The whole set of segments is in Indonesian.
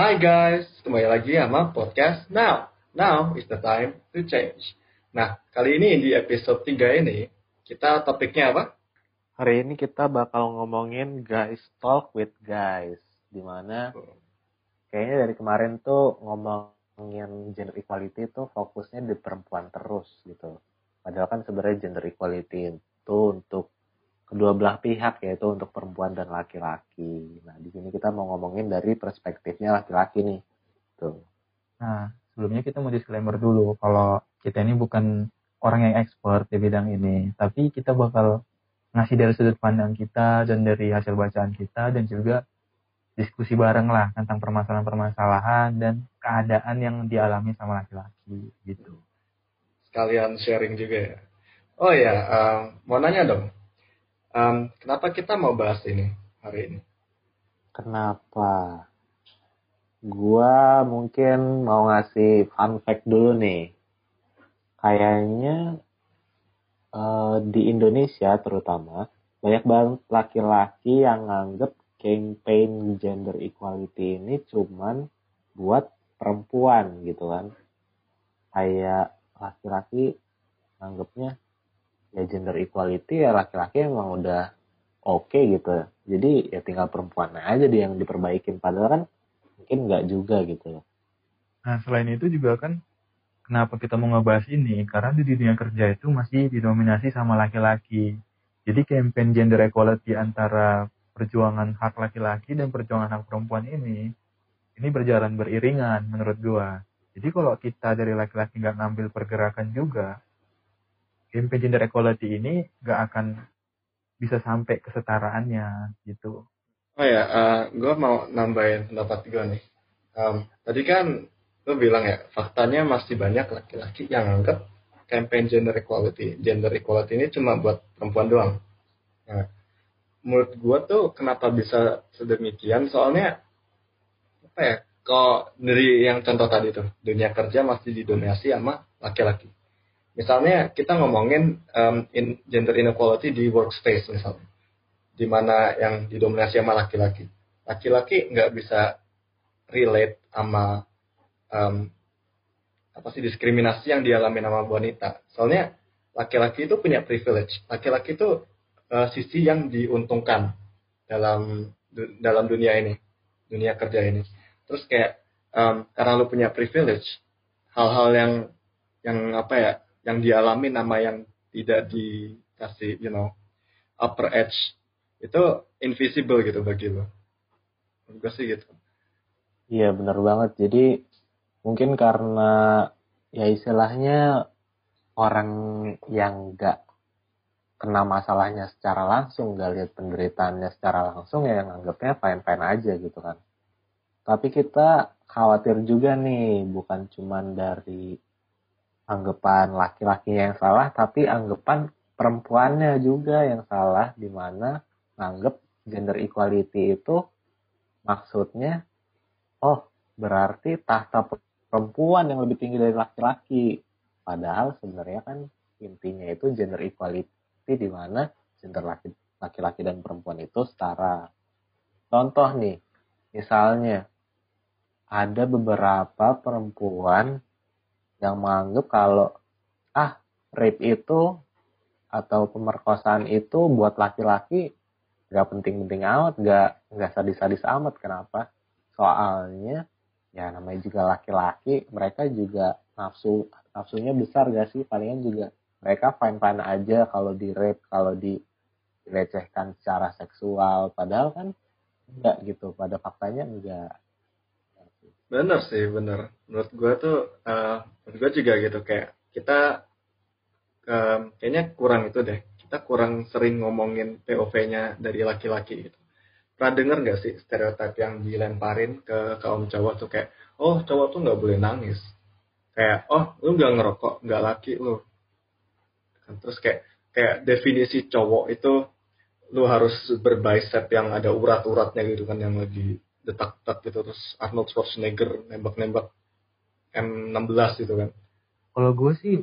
Hi guys, kembali lagi sama podcast Now. Now is the time to change. Nah, kali ini di episode 3 ini, kita topiknya apa? Hari ini kita bakal ngomongin guys talk with guys. Di mana kayaknya dari kemarin tuh ngomongin gender equality tuh fokusnya di perempuan terus gitu. Padahal kan sebenarnya gender equality itu untuk kedua belah pihak yaitu untuk perempuan dan laki-laki. Nah, di sini kita mau ngomongin dari perspektifnya laki-laki nih. Tuh. Nah, sebelumnya kita mau disclaimer dulu kalau kita ini bukan orang yang expert di bidang ini, tapi kita bakal ngasih dari sudut pandang kita dan dari hasil bacaan kita dan juga diskusi bareng lah tentang permasalahan-permasalahan dan keadaan yang dialami sama laki-laki gitu. Sekalian sharing juga ya. Oh ya, um, mau nanya dong. Um, kenapa kita mau bahas ini hari ini? Kenapa? Gua mungkin mau ngasih fun fact dulu nih. Kayaknya uh, di Indonesia terutama banyak banget laki-laki yang nganggep campaign gender equality ini cuman buat perempuan gitu kan. Kayak laki-laki nganggepnya ya gender equality ya laki-laki emang udah oke okay gitu. Jadi ya tinggal perempuan aja dia yang diperbaikin. Padahal kan mungkin nggak juga gitu. Nah selain itu juga kan kenapa kita mau ngebahas ini? Karena di dunia kerja itu masih didominasi sama laki-laki. Jadi campaign gender equality antara perjuangan hak laki-laki dan perjuangan hak perempuan ini ini berjalan beriringan menurut gua. Jadi kalau kita dari laki-laki nggak ngambil pergerakan juga campaign gender equality ini gak akan bisa sampai kesetaraannya gitu. Oh ya, uh, eh, gue mau nambahin pendapat gue nih. Um, tadi kan lo bilang ya, faktanya masih banyak laki-laki yang anggap campaign gender equality, gender equality ini cuma buat perempuan doang. Nah, menurut gue tuh kenapa bisa sedemikian? Soalnya apa ya? Kok dari yang contoh tadi tuh, dunia kerja masih didominasi sama laki-laki Misalnya kita ngomongin um, in, gender inequality di workspace misalnya, di mana yang didominasi sama laki-laki. Laki-laki nggak bisa relate sama um, apa sih diskriminasi yang dialami sama wanita. Soalnya laki-laki itu punya privilege. Laki-laki itu uh, sisi yang diuntungkan dalam du, dalam dunia ini, dunia kerja ini. Terus kayak um, karena lu punya privilege, hal-hal yang yang apa ya yang dialami nama yang tidak dikasih you know upper edge itu invisible gitu bagi lo. Sih gitu. Iya benar banget. Jadi mungkin karena ya istilahnya orang yang gak kena masalahnya secara langsung gak lihat penderitaannya secara langsung ya yang anggapnya fine fine aja gitu kan. Tapi kita khawatir juga nih bukan cuman dari anggapan laki-laki yang salah tapi anggapan perempuannya juga yang salah di mana nganggep gender equality itu maksudnya oh berarti tahta perempuan yang lebih tinggi dari laki-laki. Padahal sebenarnya kan intinya itu gender equality di mana gender laki-laki dan perempuan itu setara. Contoh nih misalnya ada beberapa perempuan yang menganggap kalau ah rape itu atau pemerkosaan itu buat laki-laki gak penting-penting amat, gak gak sadis-sadis amat. Kenapa? Soalnya ya namanya juga laki-laki, mereka juga nafsu nafsunya besar gak sih? Palingan juga mereka fine-fine aja kalau di rape, kalau di dilecehkan secara seksual. Padahal kan enggak gitu. Pada faktanya enggak. Bener sih, bener. Menurut gue tuh, uh, menurut gue juga gitu kayak kita um, kayaknya kurang itu deh. Kita kurang sering ngomongin POV-nya dari laki-laki gitu. Pernah denger gak sih stereotip yang dilemparin ke kaum cowok tuh kayak, oh cowok tuh nggak boleh nangis. Kayak, oh lu nggak ngerokok, nggak laki lu. Kan, terus kayak kayak definisi cowok itu lu harus berbicep yang ada urat-uratnya gitu kan yang lagi detak-detak gitu terus Arnold Schwarzenegger nembak-nembak M16 gitu kan. Kalau gue sih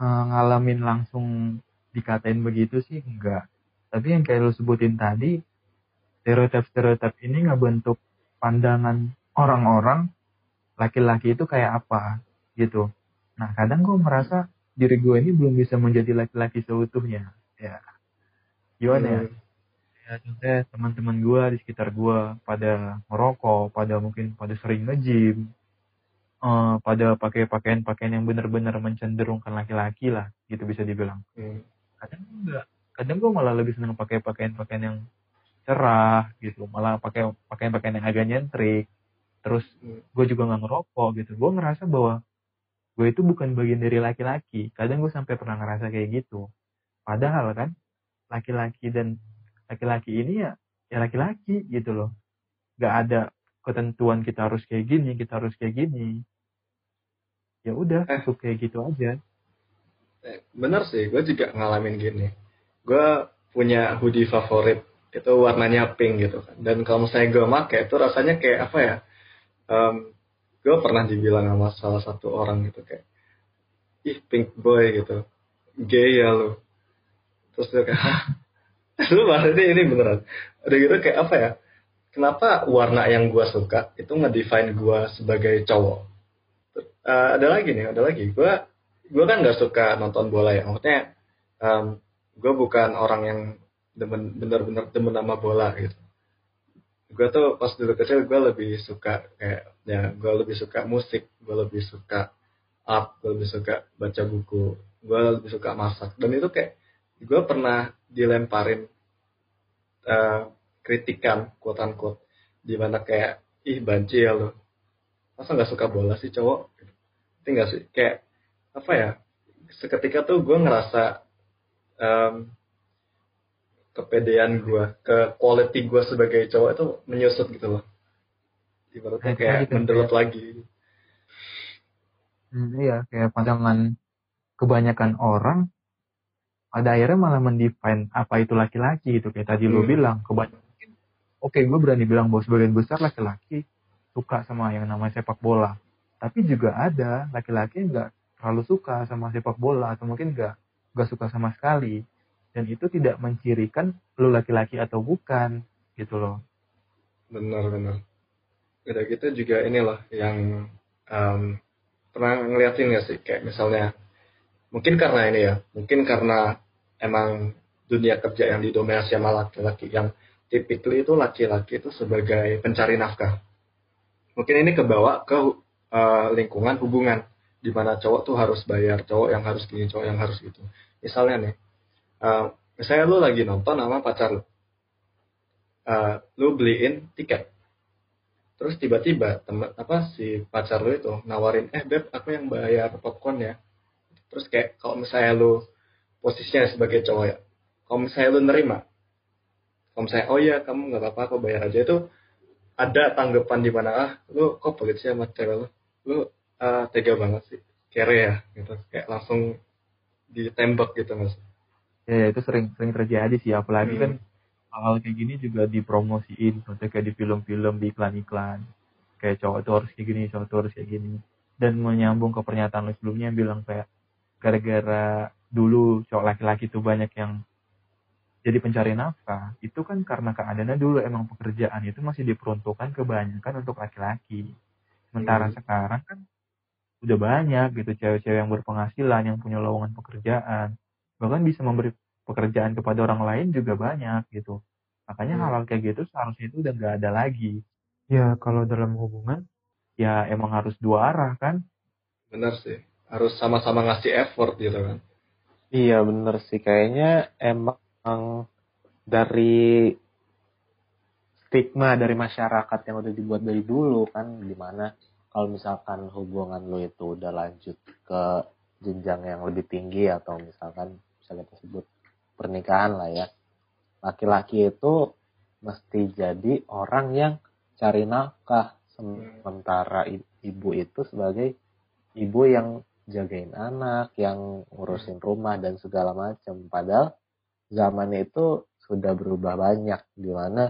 uh, ngalamin langsung dikatain begitu sih enggak. Tapi yang kayak lu sebutin tadi, stereotip-stereotip ini nggak bentuk pandangan orang-orang laki-laki itu kayak apa gitu. Nah kadang gue merasa diri gue ini belum bisa menjadi laki-laki seutuhnya. Ya gimana ya? Hmm. Ya contohnya teman-teman gue di sekitar gue pada merokok, pada mungkin pada sering nge-gym, eh, pada pakai pakaian-pakaian yang benar-benar mencenderungkan laki-laki lah, gitu bisa dibilang. Hmm. Kadang enggak, kadang gue malah lebih senang pakai pakaian-pakaian yang cerah gitu, malah pakai pakaian-pakaian yang agak nyentrik. Terus Hmm. gue juga nggak ngerokok gitu. Gue ngerasa bahwa gue itu bukan bagian dari laki-laki. Kadang gue sampai pernah ngerasa kayak gitu. Padahal kan laki-laki dan laki-laki ini ya ya laki-laki gitu loh. Gak ada ketentuan kita harus kayak gini, kita harus kayak gini. Ya udah, Eh. cukup kayak gitu aja. Eh, bener sih, gue juga ngalamin gini. Gue punya hoodie favorit, itu warnanya pink gitu kan. Dan kalau misalnya gue make, itu rasanya kayak apa ya? gue pernah dibilang sama salah satu orang gitu kayak, ih pink boy gitu, gay ya lu. Terus dia kayak, "Hah? lu maksudnya ini beneran. Udah gitu kayak apa ya? Kenapa warna yang gue suka itu ngedefine gue sebagai cowok? Eh, ada lagi nih, ada lagi. Gue gue kan nggak suka nonton bola ya maksudnya gue bukan orang yang demen bener-bener demen sama bola gitu gue tuh pas dulu kecil gue lebih suka kayak ya gue lebih suka musik gue lebih suka art gue lebih suka baca buku gue lebih suka masak dan itu kayak gue pernah dilemparin eh, kritikan quote unquote di mana kayak ih banci ya lo masa nggak suka bola sih cowok. Ngerti sih? Kayak apa ya seketika tuh gue ngerasa em, kepedean gue ke quality gue sebagai cowok itu menyusut gitu loh. Ibaratnya Kayak kayak gitu, menderut kayak- lagi. Hmm, iya, kayak pandangan kebanyakan orang pada akhirnya malah mendefine apa itu laki-laki gitu. Kayak tadi lu Hmm. bilang, kebanyakan oke gue berani bilang bahwa sebagian besar laki-laki suka sama yang namanya sepak bola. Tapi juga ada laki-laki yang nggak terlalu suka sama sepak bola atau mungkin nggak nggak suka sama sekali. Dan itu tidak mencirikan lu laki-laki atau bukan gitu loh. benar-benar udah gitu juga inilah yang em, pernah ngeliatin gak sih kayak misalnya mungkin karena ini ya mungkin karena emang dunia kerja yang didominasi sama laki-laki yang typically itu laki-laki itu sebagai pencari nafkah. Mungkin ini kebawa ke eh, lingkungan hubungan di mana cowok tuh harus bayar cowok yang harus gini cowok yang harus gitu. Misalnya nih eh, misalnya lu lagi nonton sama pacar lu. Eh, lu beliin tiket. Terus tiba-tiba apa si pacar lu itu nawarin eh beb aku yang bayar popcorn ya terus kayak kalau misalnya lu posisinya sebagai cowok ya kalau misalnya lu nerima kalau misalnya oh iya kamu nggak apa-apa aku bayar aja itu ada tanggapan di mana ah lu kok pelit sih sama cewek lu? Lu ah, tega banget sih kere ya gitu. Kayak langsung ditembak gitu mas. Ya, ya, itu sering sering terjadi sih apalagi Hmm. kan hal-hal kayak gini juga dipromosiin contohnya kayak di film-film di iklan-iklan. Kayak cowok tuh harus kayak gini cowok tuh harus kayak gini. Dan menyambung ke pernyataan lo sebelumnya yang bilang kayak gara-gara dulu cowok laki-laki tuh banyak yang jadi pencari nafkah itu kan karena keadaannya dulu emang pekerjaan itu masih diperuntukkan kebanyakan untuk laki-laki. Sementara Hmm. sekarang kan udah banyak gitu cewek-cewek yang berpenghasilan yang punya lowongan pekerjaan. Bahkan bisa memberi pekerjaan kepada orang lain juga banyak gitu. Makanya Hmm. hal-hal kayak gitu seharusnya itu udah nggak ada lagi. Ya kalau dalam hubungan? Ya emang harus dua arah kan? Bener sih harus sama-sama ngasih effort gitu kan. Iya bener sih. Kayaknya emang dari stigma dari masyarakat yang udah dibuat dari dulu kan di mana kalau misalkan hubungan lo itu udah lanjut ke jenjang yang lebih tinggi atau misalkan bisa kita sebut pernikahan lah ya. Laki-laki itu mesti jadi orang yang cari nafkah. Sementara i- ibu itu sebagai ibu yang jagain anak, yang ngurusin rumah dan segala macam. Padahal zaman itu sudah berubah banyak di mana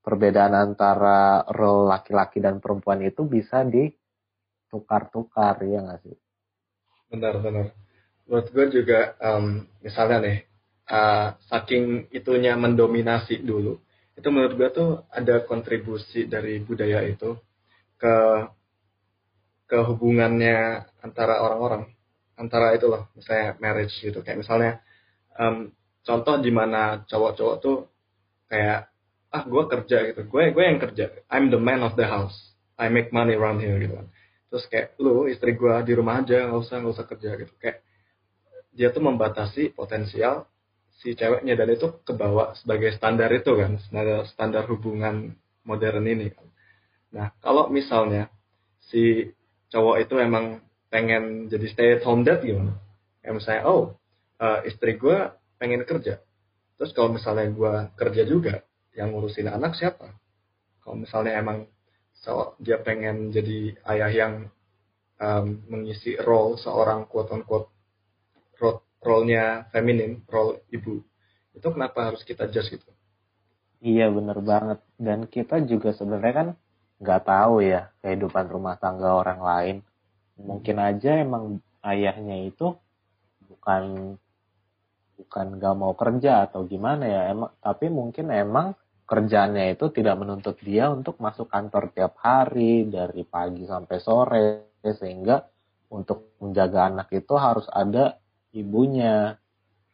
perbedaan antara role laki-laki dan perempuan itu bisa ditukar-tukar ya nggak sih? benar-benar menurut gue juga em, misalnya nih uh, saking itunya mendominasi dulu itu menurut gue tuh ada kontribusi dari budaya itu ke ke hubungannya antara orang-orang antara itu loh misalnya marriage gitu. Kayak misalnya um, contoh di mana cowok-cowok tuh kayak ah gue kerja gitu. Gue gue yang kerja. I'm the man of the house. I make money around here gitu kan. Terus kayak lu istri gue di rumah aja nggak usah nggak usah kerja gitu. Kayak dia tuh membatasi potensial si ceweknya dan itu kebawa sebagai standar itu kan standar standar hubungan modern ini kan. Nah kalau misalnya si cowok itu emang pengen jadi stay at home dad gimana? Kayak misalnya oh uh, istri gue pengen kerja. Terus kalau misalnya gue kerja juga yang ngurusin anak siapa? Kalau misalnya emang so, dia pengen jadi ayah yang um, mengisi role seorang quote on quote role-nya feminin role ibu. Itu kenapa harus kita judge gitu? Iya bener banget. Dan kita juga sebenarnya kan nggak tahu ya kehidupan rumah tangga orang lain. Mungkin aja emang ayahnya itu bukan bukan gak mau kerja atau gimana ya. Emang tapi mungkin emang kerjanya itu tidak menuntut dia untuk masuk kantor tiap hari dari pagi sampai sore sehingga untuk menjaga anak itu harus ada ibunya.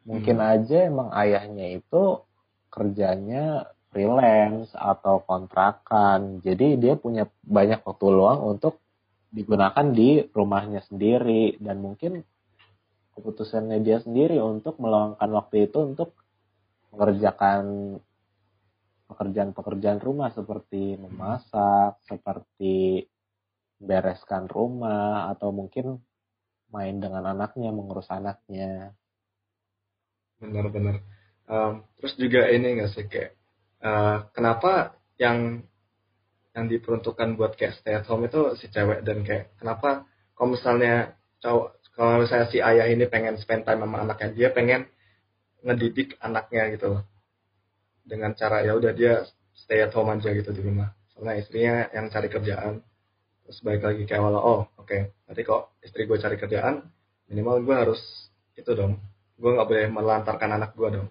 Mungkin hmm. aja emang ayahnya itu kerjanya freelance atau kontrakan jadi dia punya banyak waktu luang untuk digunakan di rumahnya sendiri dan mungkin keputusannya dia sendiri untuk meluangkan waktu itu untuk mengerjakan pekerjaan-pekerjaan rumah seperti memasak, seperti bereskan rumah atau mungkin main dengan anaknya, mengurus anaknya. Benar-benar. Um, terus juga ini nggak sih kayak uh, kenapa yang yang diperuntukkan buat kayak stay at home itu si cewek dan kayak kenapa kalau misalnya cowok kalau misalnya si ayah ini pengen spend time sama anaknya dia pengen ngedidik anaknya gitu loh. Dengan cara ya udah dia stay at home aja gitu di rumah. Soalnya istrinya yang cari kerjaan. Terus balik lagi kayak awal oh oke okay. nanti kok istri gue cari kerjaan minimal gue harus itu dong. Gue nggak boleh melantarkan anak gue dong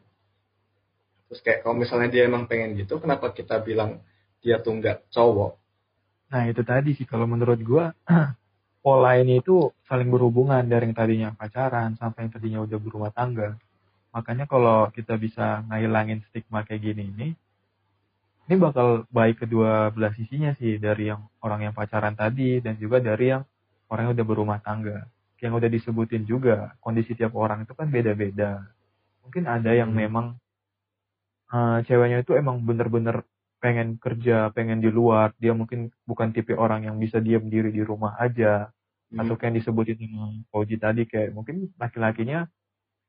terus kayak kalau misalnya dia emang pengen gitu kenapa kita bilang dia tuh nggak cowok nah itu tadi sih kalau menurut gue pola ini itu saling berhubungan dari yang tadinya pacaran sampai yang tadinya udah berumah tangga. Makanya kalau kita bisa ngilangin stigma kayak gini ini, ini bakal baik kedua belah sisinya sih dari yang orang yang pacaran tadi dan juga dari yang orang yang udah berumah tangga. Yang udah disebutin juga kondisi tiap orang itu kan beda-beda. Mungkin ada yang hmm. memang uh, ceweknya itu emang bener-bener pengen kerja, pengen di luar, dia mungkin bukan tipe orang yang bisa diam diri di rumah aja. Hmm. atau kayak disebutin sama Koji tadi kayak mungkin laki-lakinya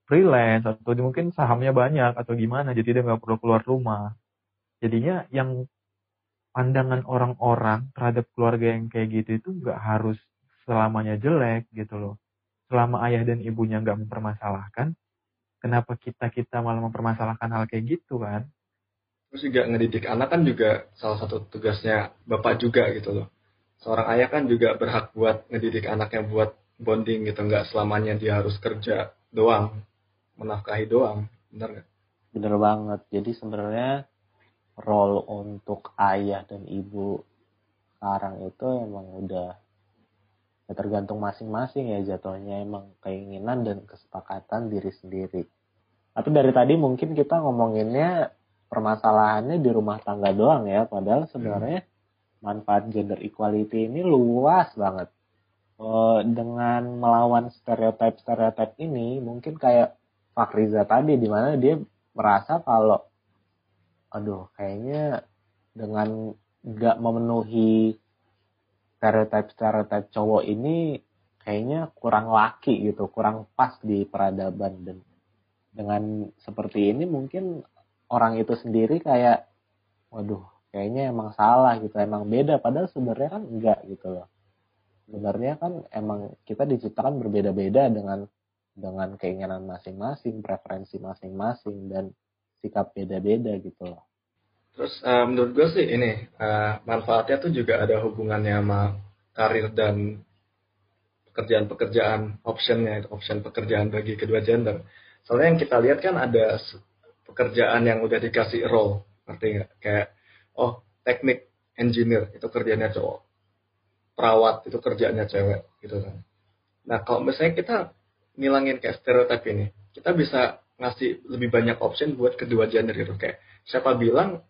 freelance atau mungkin sahamnya banyak atau gimana jadi dia nggak perlu keluar rumah. Jadinya yang pandangan orang-orang terhadap keluarga yang kayak gitu itu nggak harus selamanya jelek gitu loh. Selama ayah dan ibunya nggak mempermasalahkan kenapa kita kita malah mempermasalahkan hal kayak gitu kan? Terus juga ngedidik anak kan juga salah satu tugasnya bapak juga gitu loh. Seorang ayah kan juga berhak buat ngedidik anaknya buat bonding gitu. Nggak selamanya dia harus kerja doang menafkahi doang. Bener nggak? Bener banget. Jadi sebenarnya role untuk ayah dan ibu sekarang itu emang udah ya tergantung masing-masing ya jatuhnya emang keinginan dan kesepakatan diri sendiri tapi dari tadi mungkin kita ngomonginnya permasalahannya di rumah tangga doang ya padahal sebenarnya hmm manfaat gender equality ini luas banget. Uh, dengan melawan stereotip-stereotip ini, mungkin kayak Fakriza tadi, di mana dia merasa kalau, aduh, kayaknya dengan gak memenuhi stereotip-stereotip cowok ini, kayaknya kurang laki gitu, kurang pas di peradaban. Dan dengan seperti ini mungkin orang itu sendiri kayak, waduh, kayaknya emang salah gitu emang beda. Padahal sebenarnya kan enggak gitu loh. Sebenarnya kan emang kita diciptakan berbeda-beda dengan dengan keinginan masing-masing preferensi masing-masing dan sikap beda-beda gitu loh terus uh, menurut gue sih ini uh, manfaatnya tuh juga ada hubungannya sama karir dan pekerjaan-pekerjaan optionnya option pekerjaan bagi kedua gender. Soalnya yang kita lihat kan ada pekerjaan yang udah dikasih role ngerti nggak? Kayak oh teknik engineer itu kerjanya cowok. Perawat itu kerjanya cewek gitu kan. Nah kalau misalnya kita ngilangin kayak stereotip ini kita bisa ngasih lebih banyak option buat kedua gender gitu. Kayak siapa bilang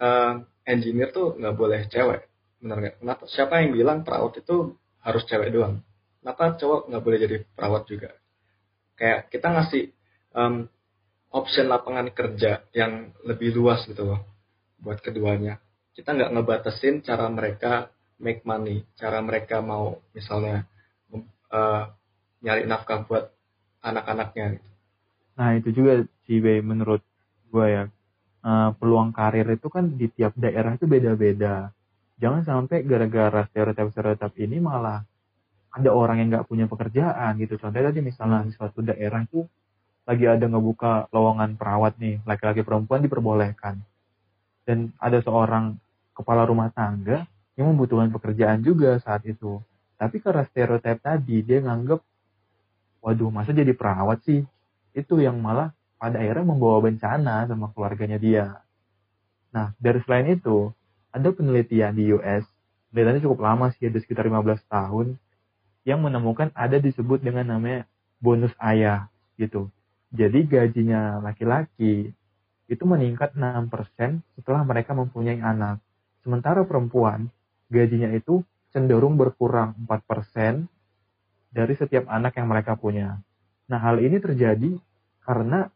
uh, engineer tuh nggak boleh cewek. Benar nggak? Kenapa? Siapa yang bilang perawat itu harus cewek doang? Kenapa cowok nggak boleh jadi perawat juga? Kayak kita ngasih um, option lapangan kerja yang lebih luas gitu loh buat keduanya. Kita nggak ngebatasin cara mereka make money cara mereka mau misalnya uh, nyari nafkah buat anak-anaknya gitu. Nah itu juga sih menurut gue ya uh, peluang karir itu kan di tiap daerah itu beda-beda. Jangan sampai gara-gara stereotip-stereotip ini malah ada orang yang nggak punya pekerjaan gitu. Contohnya tadi misalnya di suatu daerah itu lagi ada ngebuka lowongan perawat nih, laki-laki perempuan diperbolehkan. Dan ada seorang kepala rumah tangga yang membutuhkan pekerjaan juga saat itu. Tapi karena stereotip tadi, dia nganggep, waduh masa jadi perawat sih? itu yang malah pada akhirnya membawa bencana sama keluarganya dia. Nah, dari selain itu, ada penelitian di US, penelitiannya cukup lama sih, ada sekitar 15 tahun, yang menemukan ada disebut dengan namanya bonus ayah gitu. Jadi gajinya laki-laki itu meningkat 6% setelah mereka mempunyai anak. Sementara perempuan, gajinya itu cenderung berkurang 4% dari setiap anak yang mereka punya. Nah, hal ini terjadi karena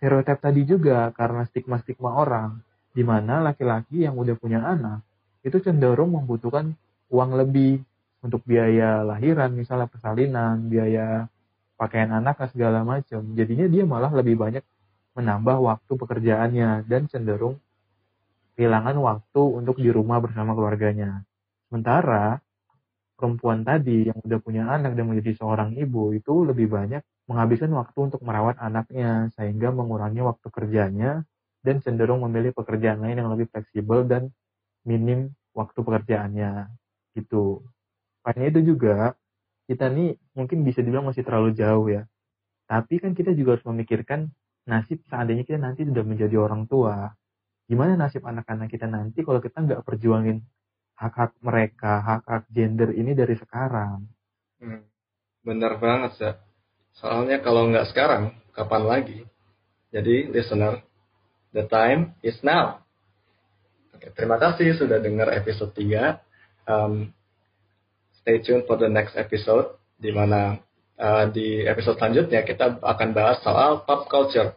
stereotip tadi juga, karena stigma-stigma orang, di mana laki-laki yang udah punya anak, itu cenderung membutuhkan uang lebih untuk biaya lahiran, misalnya persalinan, biaya pakaian anak, dan segala macam. Jadinya dia malah lebih banyak menambah waktu pekerjaannya dan cenderung kehilangan waktu untuk di rumah bersama keluarganya. Sementara perempuan tadi yang udah punya anak dan menjadi seorang ibu itu lebih banyak menghabiskan waktu untuk merawat anaknya sehingga mengurangi waktu kerjanya dan cenderung memilih pekerjaan lain yang lebih fleksibel dan minim waktu pekerjaannya gitu. Makanya itu juga kita nih mungkin bisa dibilang masih terlalu jauh ya. Tapi kan kita juga harus memikirkan nasib seandainya kita nanti sudah menjadi orang tua. Gimana nasib anak-anak kita nanti kalau kita nggak perjuangin hak-hak mereka, hak-hak gender ini dari sekarang. Hmm, bener banget, ya. Soalnya kalau nggak sekarang, kapan lagi? Jadi, listener, the time is now. Oke, terima kasih sudah dengar episode 3. Um, stay tuned for the next episode, di mana uh, di episode selanjutnya kita akan bahas soal pop culture,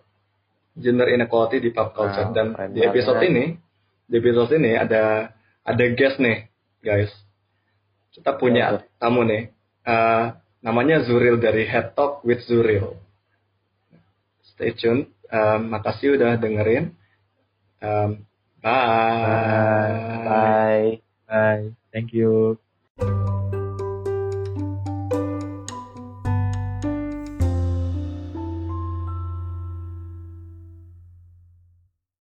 gender inequality di pop culture. Nah, Dan di episode ini, di episode ini ada ada guest nih, guys. Kita punya ya, tamu nih. Uh, namanya Zuril dari Head Talk with Zuril. Stay tune. Um, makasih udah dengerin. Um, bye. Bye. Bye. Thank you.